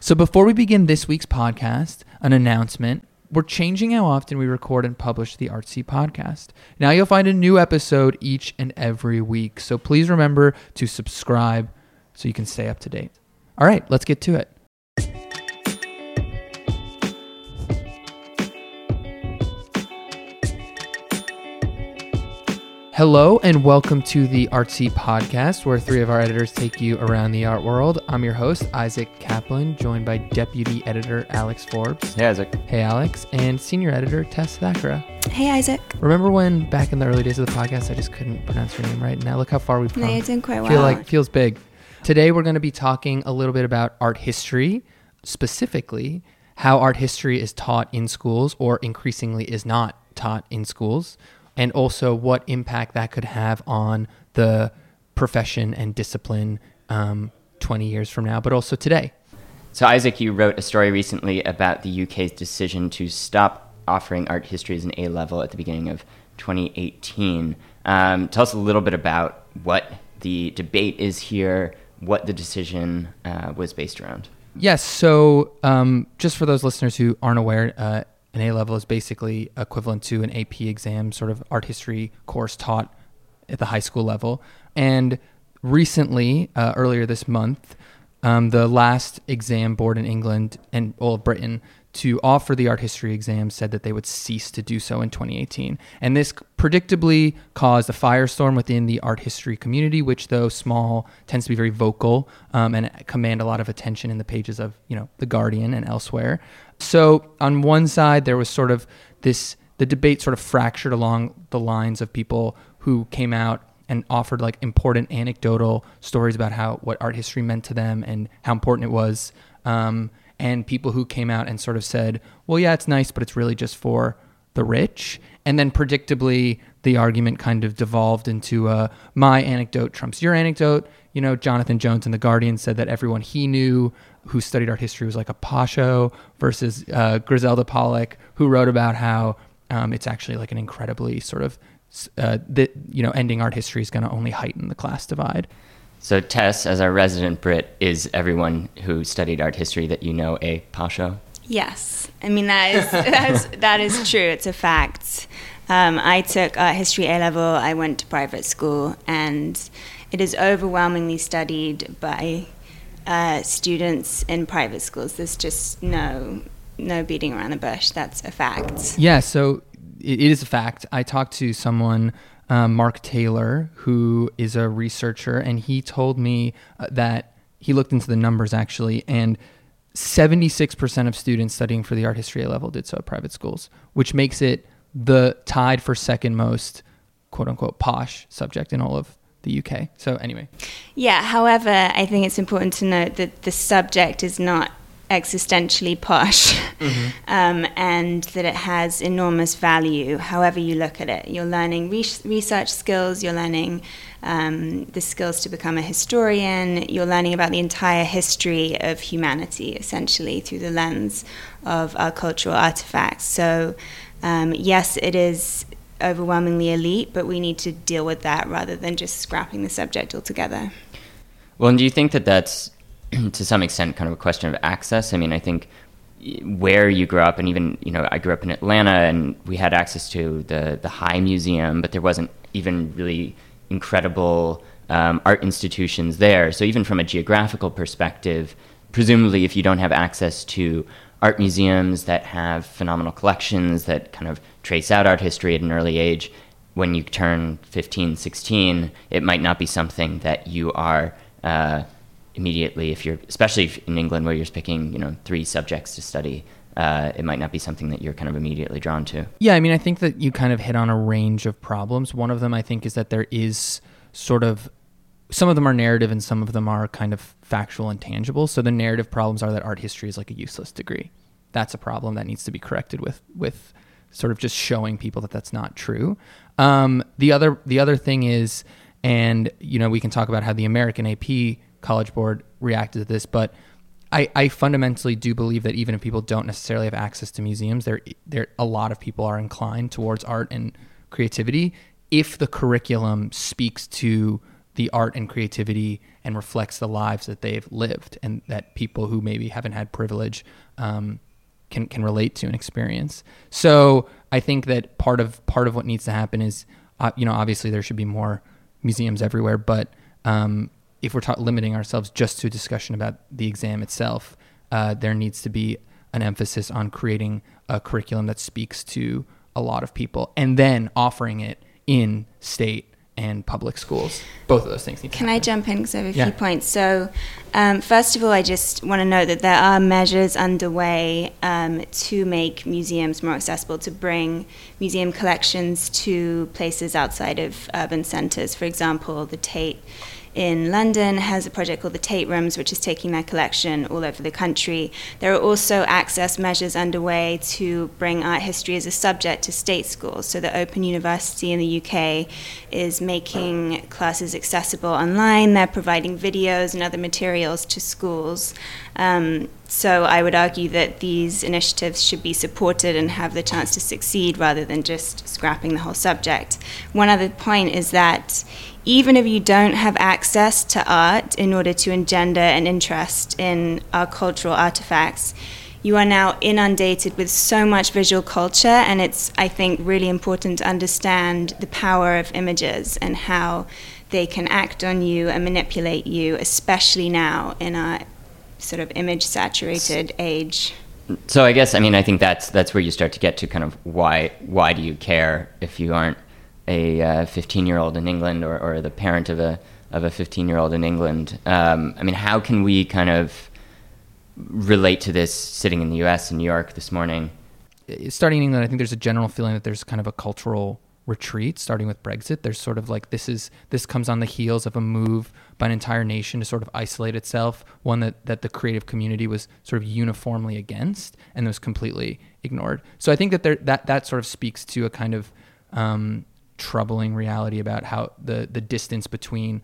So before we begin this week's podcast, an announcement. We're changing how often we record and publish the Artsy podcast. Now you'll find a new episode each and every week. So please remember to subscribe so you can stay up to date. All right, let's get to it. Hello and welcome to the Artsy Podcast, where three of our editors take you around the art world. I'm your host, Isaac Kaplan, joined by Deputy Editor Alex Forbes. Hey, Isaac. Hey, Alex. And Senior Editor Tess Thackara. Hey, Isaac. Remember when back in the early days of the podcast, I just couldn't pronounce your name right? Now look how far we've come. No, you're doing quite well. feel like feels big. Today we're going to be talking a little bit about art history, specifically how art history is taught in schools or increasingly is not taught in schools, and also what impact that could have on the profession and discipline um, 20 years from now, but also today. So, Isaac, you wrote a story recently about the UK's decision to stop offering art history as an A level at the beginning of 2018. Um, tell us a little bit about what the debate is here, what the decision uh, was based around. Yes. So, um, just for those listeners who aren't aware, uh, an A level is basically equivalent to an AP exam, sort of art history course taught at the high school level. And recently, uh, earlier this month, um, the last exam board in England and all of Britain to offer the art history exam said that they would cease to do so in 2018. And this predictably caused a firestorm within the art history community, which, though small, tends to be very vocal um, and command a lot of attention in the pages of, you know, The Guardian and elsewhere. So on one side, there was sort of this, the debate sort of fractured along the lines of people who came out and offered like important anecdotal stories about how what art history meant to them and how important it was. Um, and people who came out and sort of said, well, yeah, it's nice, but it's really just for the rich. And then predictably, the argument kind of devolved into uh, my anecdote trumps your anecdote. You know, Jonathan Jones in The Guardian said that everyone he knew who studied art history was like a pasho versus uh, Griselda Pollock, who wrote about how um, it's actually like an incredibly sort of, uh, that, you know, ending art history is going to only heighten the class divide. So, Tess, as our resident Brit, is everyone who studied art history that you know a Pasha? Yes. I mean, that is, that is, that is true. It's a fact. Um, I took art history A level, I went to private school, and it is overwhelmingly studied by uh, students in private schools. There's just no no beating around the bush. That's a fact. Yeah, so it is a fact. I talked to someone um, Mark Taylor, who is a researcher, and he told me uh, that he looked into the numbers actually, and 76% of students studying for the art history A level did so at private schools, which makes it the tied for second most quote unquote posh subject in all of the UK. So, anyway. Yeah, however, I think it's important to note that the subject is not existentially posh mm-hmm. um, and that it has enormous value however you look at it. You're learning re- research skills, you're learning um, the skills to become a historian, you're learning about the entire history of humanity essentially through the lens of our cultural artifacts. So, um, yes, it is overwhelmingly elite, but we need to deal with that rather than just scrapping the subject altogether. Well, and do you think that that's to some extent kind of a question of access. I mean, I think where you grew up, and even you know, I grew up in Atlanta, and we had access to the the High Museum, but there wasn't even really incredible um, art institutions there. So even from a geographical perspective, presumably, if you don't have access to art museums that have phenomenal collections that kind of trace out art history at an early age, when you turn 15, 16, it might not be something that you are uh, immediately if you're especially in England where you're picking you know three subjects to study uh, it might not be something that you're kind of immediately drawn to. Yeah I mean I think that you kind of hit on a range of problems. One of them I think is that there is sort of some of them are narrative and some of them are kind of factual and tangible. So the narrative problems are that art history is like a useless degree. That's a problem that needs to be corrected with with sort of just showing people that that's not true. Um, the other the other thing is and you know we can talk about how the American AP College Board reacted to this, but I, I fundamentally do believe that even if people don't necessarily have access to museums, there there a lot of people are inclined towards art and creativity if the curriculum speaks to the art and creativity and reflects the lives that they've lived and that people who maybe haven't had privilege um, can can relate to and experience. So I think that part of part of what needs to happen is, uh, you know, obviously there should be more museums everywhere, but um, if we're ta- limiting ourselves just to a discussion about the exam itself, uh, there needs to be an emphasis on creating a curriculum that speaks to a lot of people and then offering it in state and public schools. Both of those things need to Can happen. I jump in because I have a Yeah. few points? So, um, first of all, I just want to note that there are measures underway um, to make museums more accessible, to bring museum collections to places outside of urban centres. For example, the Tate in London has a project called the Tate Rooms, which is taking their collection all over the country. There are also access measures underway to bring art history as a subject to state schools. So the Open University in the UK is making classes accessible online. They're providing videos and other materials to schools. Um, so I would argue that these initiatives should be supported and have the chance to succeed rather than just scrapping the whole subject. One other point is that even if you don't have access to art in order to engender an interest in our cultural artifacts, you are now inundated with so much visual culture, and it's, I think, really important to understand the power of images and how they can act on you and manipulate you, especially now in our sort of image saturated age. So I guess I mean I think that's that's where you start to get to kind of why why do you care if you aren't a 15 year old in England or, or the parent of a of a 15 year old in England. Um, I mean, how can we kind of relate to this sitting in the U.S. in New York this morning? starting in England, I think there's a general feeling that there's kind of a cultural retreat starting with Brexit. There's sort of like this is this comes on the heels of a move by an entire nation to sort of isolate itself, one that, that the creative community was sort of uniformly against and was completely ignored. So I think that there that that sort of speaks to a kind of um, troubling reality about how the the distance between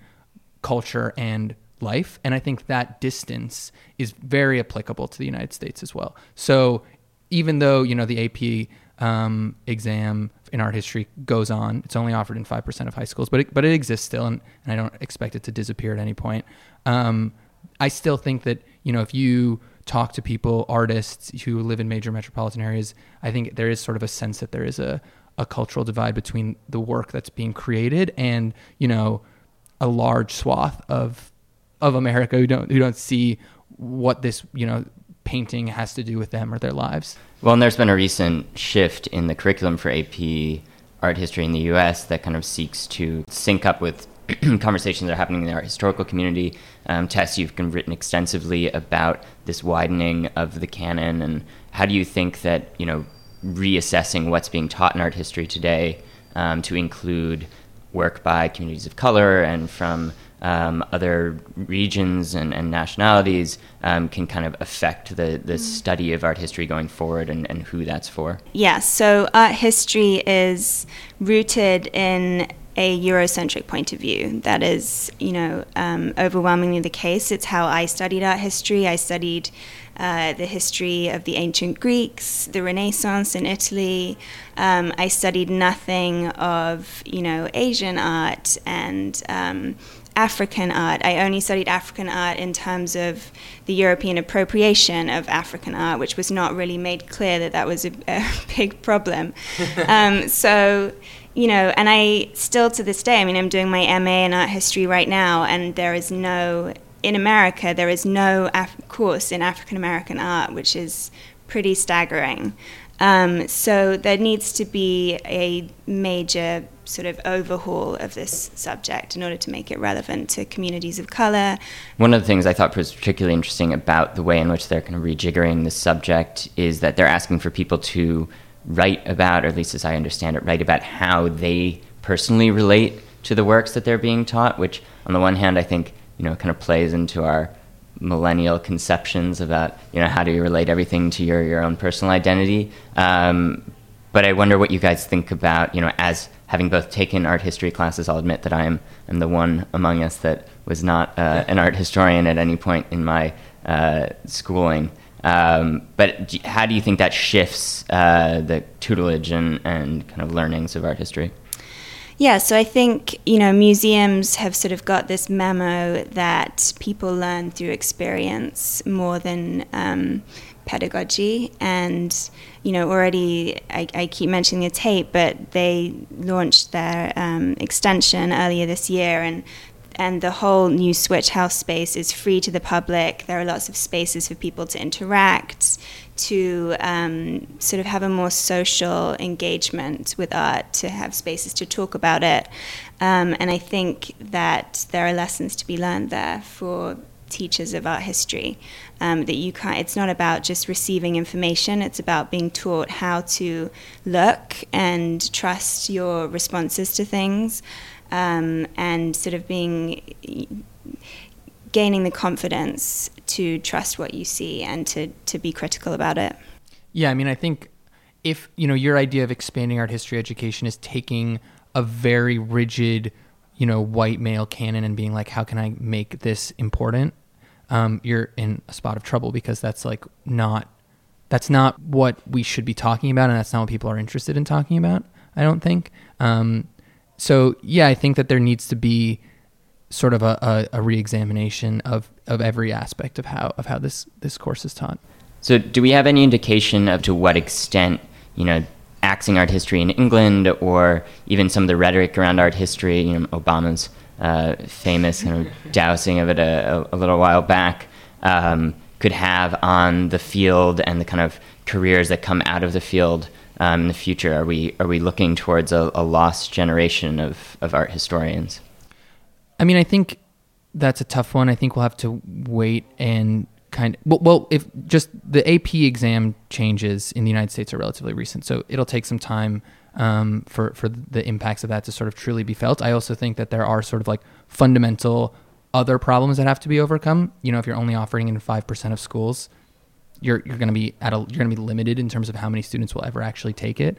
culture and life and i think that distance is very applicable to the united states as well. So even though you know the ap um, exam in art history goes on it's only offered in 5% of high schools but it, but it exists still and, and i don't expect it to disappear at any point. Um, i still think that you know if you talk to people artists who live in major metropolitan areas i think there is sort of a sense that there is a a cultural divide between the work that's being created and you know a large swath of of America who don't who don't see what this you know painting has to do with them or their lives. Well, and there's been a recent shift in the curriculum for AP art history in the U.S. that kind of seeks to sync up with conversations that are happening in the art historical community. Um, Tess, you've written extensively about this widening of the canon, and how do you think that you know reassessing what's being taught in art history today um, to include work by communities of color and from um, other regions and, and nationalities um, can kind of affect the, the study of art history going forward and, and who that's for. Yeah, so art history is rooted in a Eurocentric point of view. That is, you know, um, overwhelmingly the case. It's how I studied art history. I studied uh, the history of the ancient Greeks, the Renaissance in Italy. Um, I studied nothing of, you know, Asian art and um, African art. I only studied African art in terms of the European appropriation of African art, which was not really made clear that that was a, a big problem. um, so, you know, and I still to this day, I mean, I'm doing my MA in art history right now, and there is no, in America, there is no Af- course in African American art, which is pretty staggering. Um, so there needs to be a major sort of overhaul of this subject in order to make it relevant to communities of color. One of the things I thought was particularly interesting about the way in which they're kind of rejiggering the subject is that they're asking for people to write about, or at least as I understand it, write about how they personally relate to the works that they're being taught, which on the one hand I think, you know, kind of plays into our millennial conceptions about you know how do you relate everything to your your own personal identity. Um, but I wonder what you guys think about you know as having both taken art history classes. I'll admit that I am am the one among us that was not uh, an art historian at any point in my uh, schooling. Um, but do, how do you think that shifts uh, the tutelage and, and kind of learnings of art history? Yeah, so I think, you know, museums have sort of got this memo that people learn through experience more than um, pedagogy. And, you know, already I, I, keep mentioning the Tate, but they launched their um, extension earlier this year and and the whole new Switch House space is free to the public. There are lots of spaces for people to interact, to um, sort of have a more social engagement with art, to have spaces to talk about it. Um, and I think that there are lessons to be learned there for teachers of art history. Um, that you can't. It's not about just receiving information. It's about being taught how to look and trust your responses to things um, and sort of being gaining the confidence to trust what you see and to, to be critical about it. Yeah, I mean, I think if you know your idea of expanding art history education is taking a very rigid, you know, white male canon and being like, how can I make this important? Um, you're in a spot of trouble because that's like not that's not what we should be talking about, and that's not what people are interested in talking about. I don't think. Um, so yeah, I think that there needs to be sort of a, a, a reexamination of, of every aspect of how of how this this course is taught. So, do we have any indication of to what extent you know axing art history in England, or even some of the rhetoric around art history? You know, Obama's uh, famous kind of dousing of it a, a little while back um, could have on the field and the kind of careers that come out of the field um, in the future? Are we are we looking towards a, a lost generation of, of art historians? I mean, I think that's a tough one. I think we'll have to wait and kind of well, well, if just the AP exam changes in the United States are relatively recent, so it'll take some time um, for for the impacts of that to sort of truly be felt. I also think that there are sort of like fundamental other problems that have to be overcome. You know, if you're only offering in five percent of schools, you're you're going to be at a you're going to be limited in terms of how many students will ever actually take it.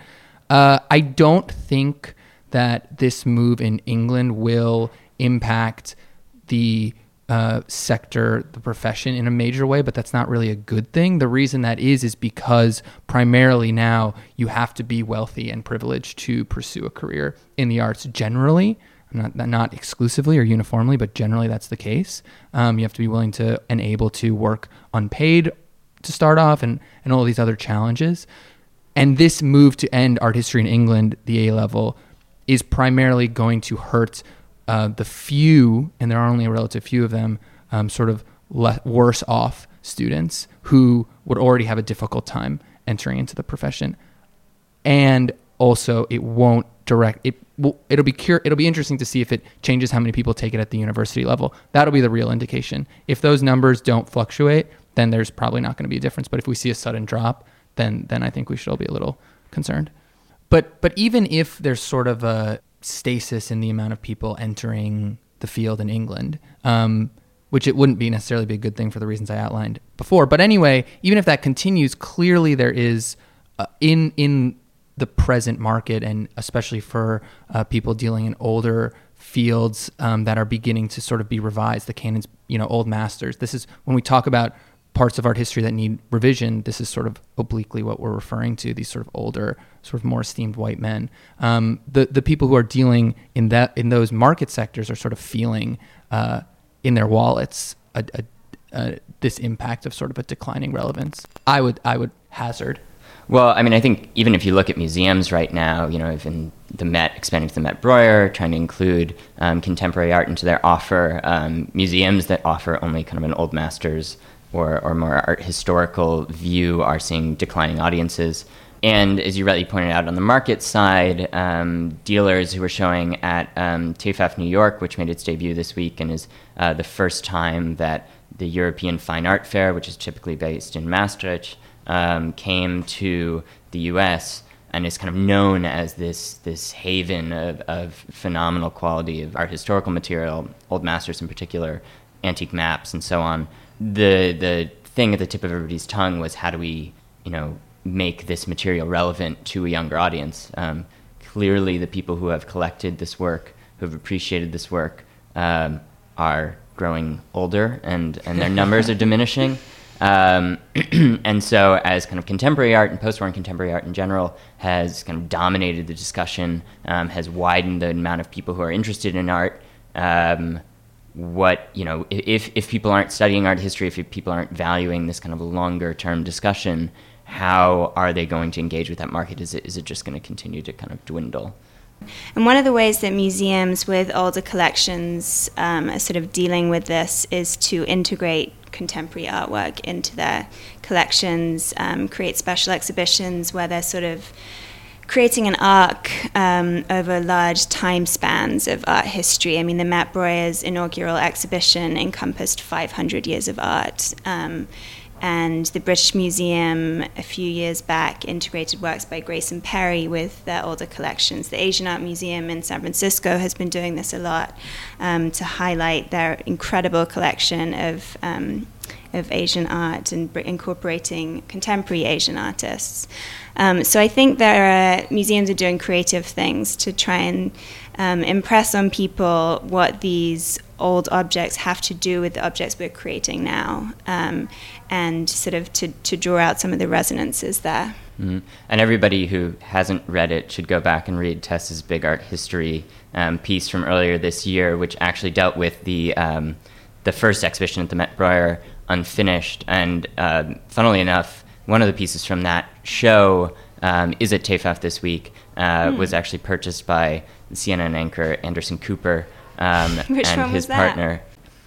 Uh, I don't think that this move in England will impact the uh, sector, the profession in a major way, but that's not really a good thing. The reason that is is because primarily now you have to be wealthy and privileged to pursue a career in the arts generally. Not, not exclusively or uniformly, but generally that's the case. Um, you have to be willing to and able to work unpaid to start off and, and all these other challenges. And this move to end art history in England, the A level, is primarily going to hurt uh, the few, and there are only a relative few of them, um, sort of le- worse off students who would already have a difficult time entering into the profession. And also, it won't direct it. Will, it'll be cur- It'll be interesting to see if it changes how many people take it at the university level. That'll be the real indication. If those numbers don't fluctuate, then there's probably not going to be a difference. But if we see a sudden drop, then then I think we should all be a little concerned. But but even if there's sort of a stasis in the amount of people entering the field in England, um, which it wouldn't be necessarily be a good thing for the reasons I outlined before. But anyway, even if that continues, clearly there is uh, in in the present market, and especially for uh, people dealing in older fields um, that are beginning to sort of be revised, the canons, you know, old masters. This is when we talk about parts of art history that need revision, this is sort of obliquely what we're referring to. These sort of older, sort of more esteemed white men. Um, the the people who are dealing in that in those market sectors are sort of feeling uh, in their wallets a, a, a, this impact of sort of a declining relevance. I would I would hazard. Well, I mean, I think even if you look at museums right now, you know, even the Met expanding to the Met Breuer, trying to include um, contemporary art into their offer, um, museums that offer only kind of an old masters or, or more art historical view are seeing declining audiences. And as you rightly pointed out on the market side, um, dealers who are showing at um, TEFAF New York, which made its debut this week and is uh, the first time that the European Fine Art Fair, which is typically based in Maastricht, um, came to the US and is kind of known as this, this haven of, of phenomenal quality of art historical material, old masters in particular, antique maps, and so on the the thing at the tip of everybody's tongue was how do we you know make this material relevant to a younger audience. Um, clearly, the people who have collected this work, who have appreciated this work, um, are growing older, and and their numbers are diminishing. Um, and so, as kind of contemporary art and post-war and contemporary art in general has kind of dominated the discussion, um, has widened the amount of people who are interested in art. Um, what you know, if if people aren't studying art history, if people aren't valuing this kind of longer-term discussion, how are they going to engage with that market? Is it is it just going to continue to kind of dwindle? And one of the ways that museums with older collections um, are sort of dealing with this is to integrate contemporary artwork into their collections, um, create special exhibitions where they're sort of creating an arc um, over large time spans of art history. I mean, the Met Breuer's inaugural exhibition encompassed 500 years of art. Um, and the British Museum a few years back integrated works by Grayson Perry with their older collections. The Asian Art Museum in San Francisco has been doing this a lot um, to highlight their incredible collection of. Um, of Asian art and incorporating contemporary Asian artists. Um, so I think there are museums are doing creative things to try and um, impress on people what these old objects have to do with the objects we're creating now, um, and sort of to, to draw out some of the resonances there. Mm-hmm. And everybody who hasn't read it should go back and read Tess's Big Art History um, piece from earlier this year, which actually dealt with the um, the first exhibition at the Met Breuer unfinished. And uh, funnily enough, one of the pieces from that show um, is at TEFAF this week. Uh, mm. Was actually purchased by CNN anchor Anderson Cooper um, and his partner.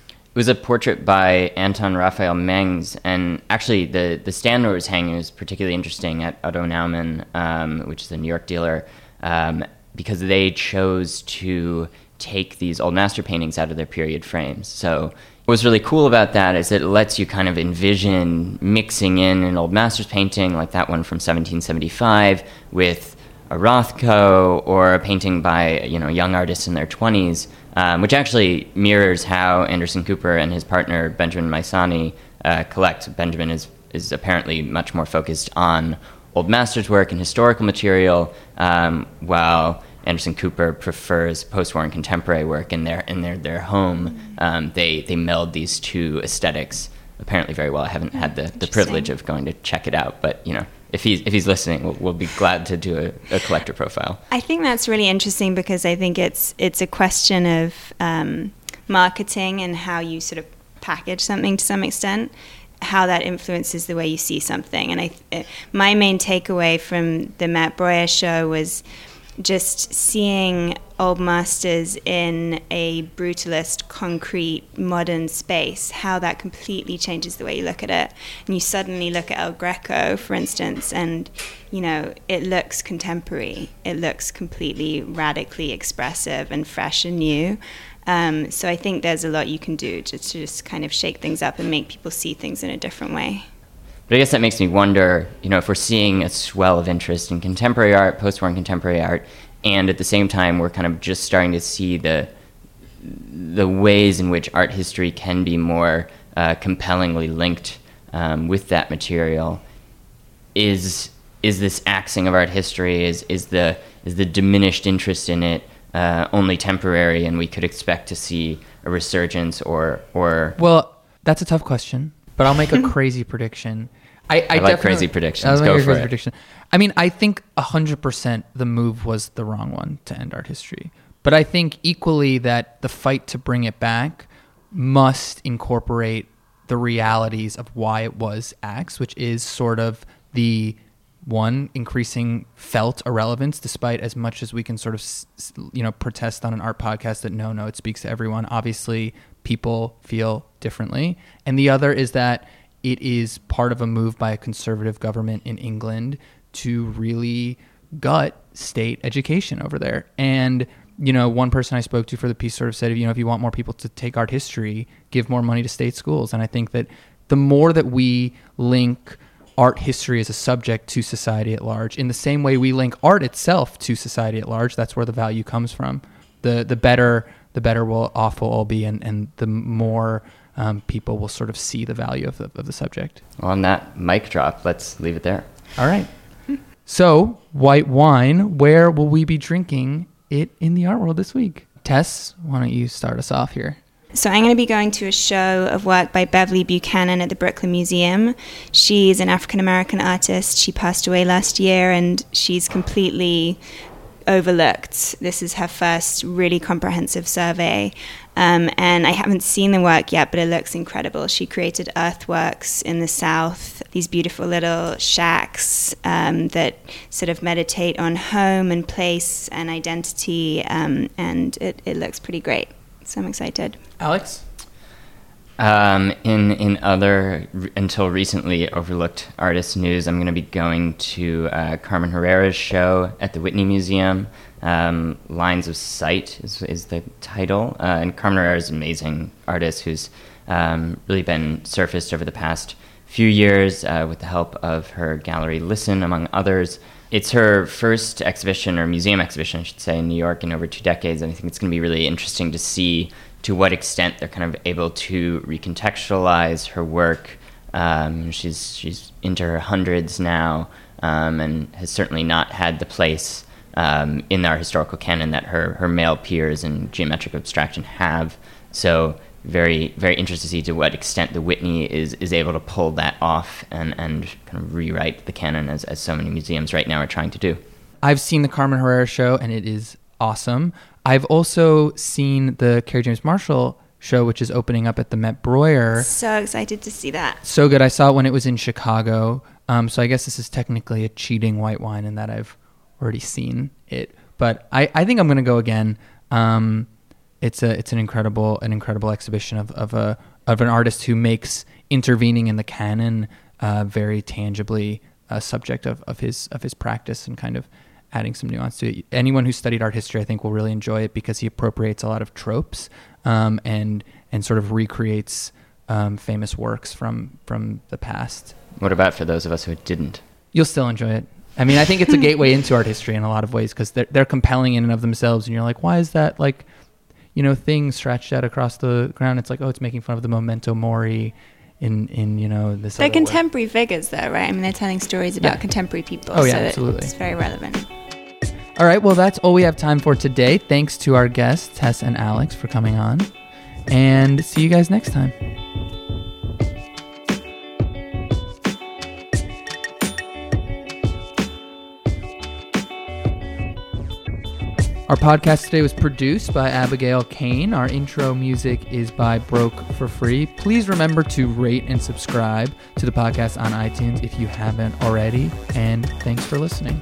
It was a portrait by Anton Raphael Mengs, and actually the the stand where it was hanging was particularly interesting at Otto Naumann, um, which is a New York dealer, um, because they chose to take these old master paintings out of their period frames. So what's really cool about that is it lets you kind of envision mixing in an old master's painting like that one from 1775 with a Rothko or a painting by you know young artists in their 20s, um, which actually mirrors how Anderson Cooper and his partner Benjamin Maisani uh, collect. Benjamin is is apparently much more focused on old masters work and historical material, um, while Anderson Cooper prefers post-war and contemporary work in their in their their home. Um, they they meld these two aesthetics apparently very well. I haven't had the, the privilege of going to check it out, but you know if he's if he's listening, we'll, we'll be glad to do a, a, collector profile. I think that's really interesting because I think it's it's a question of um, marketing and how you sort of package something to some extent, how that influences the way you see something. And I, uh, my main takeaway from the Met Breuer show was just seeing old masters in a brutalist, concrete, modern space, how that completely changes the way you look at it. And you suddenly look at El Greco, for instance, and you know it looks contemporary. It looks completely radically expressive and fresh and new. Um, so I think there's a lot you can do just to just kind of shake things up and make people see things in a different way. But I guess that makes me wonder, you know, if we're seeing a swell of interest in contemporary art, post-war and contemporary art, and at the same time we're kind of just starting to see the the ways in which art history can be more uh, compellingly linked um, with that material. Is is this axing of art history? Is is the is the diminished interest in it uh, only temporary, and we could expect to see a resurgence or or? Well, that's a tough question, but I'll make a crazy prediction. I, I, I like crazy predictions. Go for it. Prediction. I mean, I think 100% the move was the wrong one to end art history. But I think equally that the fight to bring it back must incorporate the realities of why it was axed, which is sort of the one increasing felt irrelevance despite as much as we can sort of you know protest on an art podcast that no no it speaks to everyone obviously people feel differently and the other is that it is part of a move by a conservative government in England to really gut state education over there. And you know, one person I spoke to for the piece sort of said, you know, if you want more people to take art history, give more money to state schools. And I think that the more that we link art history as a subject to society at large, in the same way we link art itself to society at large, that's where the value comes from. The the better the better we'll, off we'll all be, and and the more um, people will sort of see the value of the, of the subject. Well, on that mic drop, let's leave it there. All right. So, white wine, where will we be drinking it in the art world this week? Tess, why don't you start us off here? So I'm going to be going to a show of work by Beverly Buchanan at the Brooklyn Museum. She's an African American artist. She passed away last year and she's completely overlooked. This is her first really comprehensive survey. Um, and I haven't seen the work yet, but it looks incredible. She created earthworks in the South, these beautiful little shacks um, that sort of meditate on home and place and identity. Um, and it, it looks pretty great. So I'm excited. Alex? Um, in in other until recently overlooked artist news, I'm going to be going to uh, Carmen Herrera's show at the Whitney Museum. Um, Lines of Sight is, is the title, uh, and Carmen Herrera is an amazing artist who's um, really been surfaced over the past few years uh, with the help of her gallery Lisson, among others. It's her first exhibition or museum exhibition, I should say, in New York in over two decades, and I think it's going to be really interesting to see to what extent they're kind of able to recontextualize her work. Um, she's she's into her hundreds now, um, and has certainly not had the place um, in our historical canon that her her male peers in geometric abstraction have. So very very interested to see to what extent the Whitney is is able to pull that off and and kind of rewrite the canon as as so many museums right now are trying to do. I've seen the Carmen Herrera show and it is awesome. I've also seen the Kerry James Marshall show, which is opening up at the Met Breuer. So excited to see that. So good. I saw it when it was in Chicago. Um, so I guess this is technically a cheating white wine in that I've already seen it. But I, I think I'm going to go again. Um, it's a it's an incredible an incredible exhibition of, of a of an artist who makes intervening in the canon uh, very tangibly a subject of, of his of his practice and kind of adding some nuance to it. Anyone who studied art history, I think, will really enjoy it because he appropriates a lot of tropes um, and and sort of recreates um, famous works from from the past. What about for those of us who didn't? You'll still enjoy it. I mean, I think it's a gateway into art history in a lot of ways because they're they're compelling in and of themselves, and you're like, why is that like, you know, thing stretched out across the ground? It's like, oh, it's making fun of the memento mori. In, in you know this They're way. contemporary figures, though, right? I mean, they're telling stories about Yeah. contemporary people. Oh, yeah, so absolutely. It's very relevant. All right, well, that's all we have time for today. Thanks to our guests, Tess and Alex, for coming on. And see you guys next time. Our podcast today was produced by Abigail Kane. Our intro music is by Broke for Free. Please remember to rate and subscribe to the podcast on iTunes if you haven't already. And thanks for listening.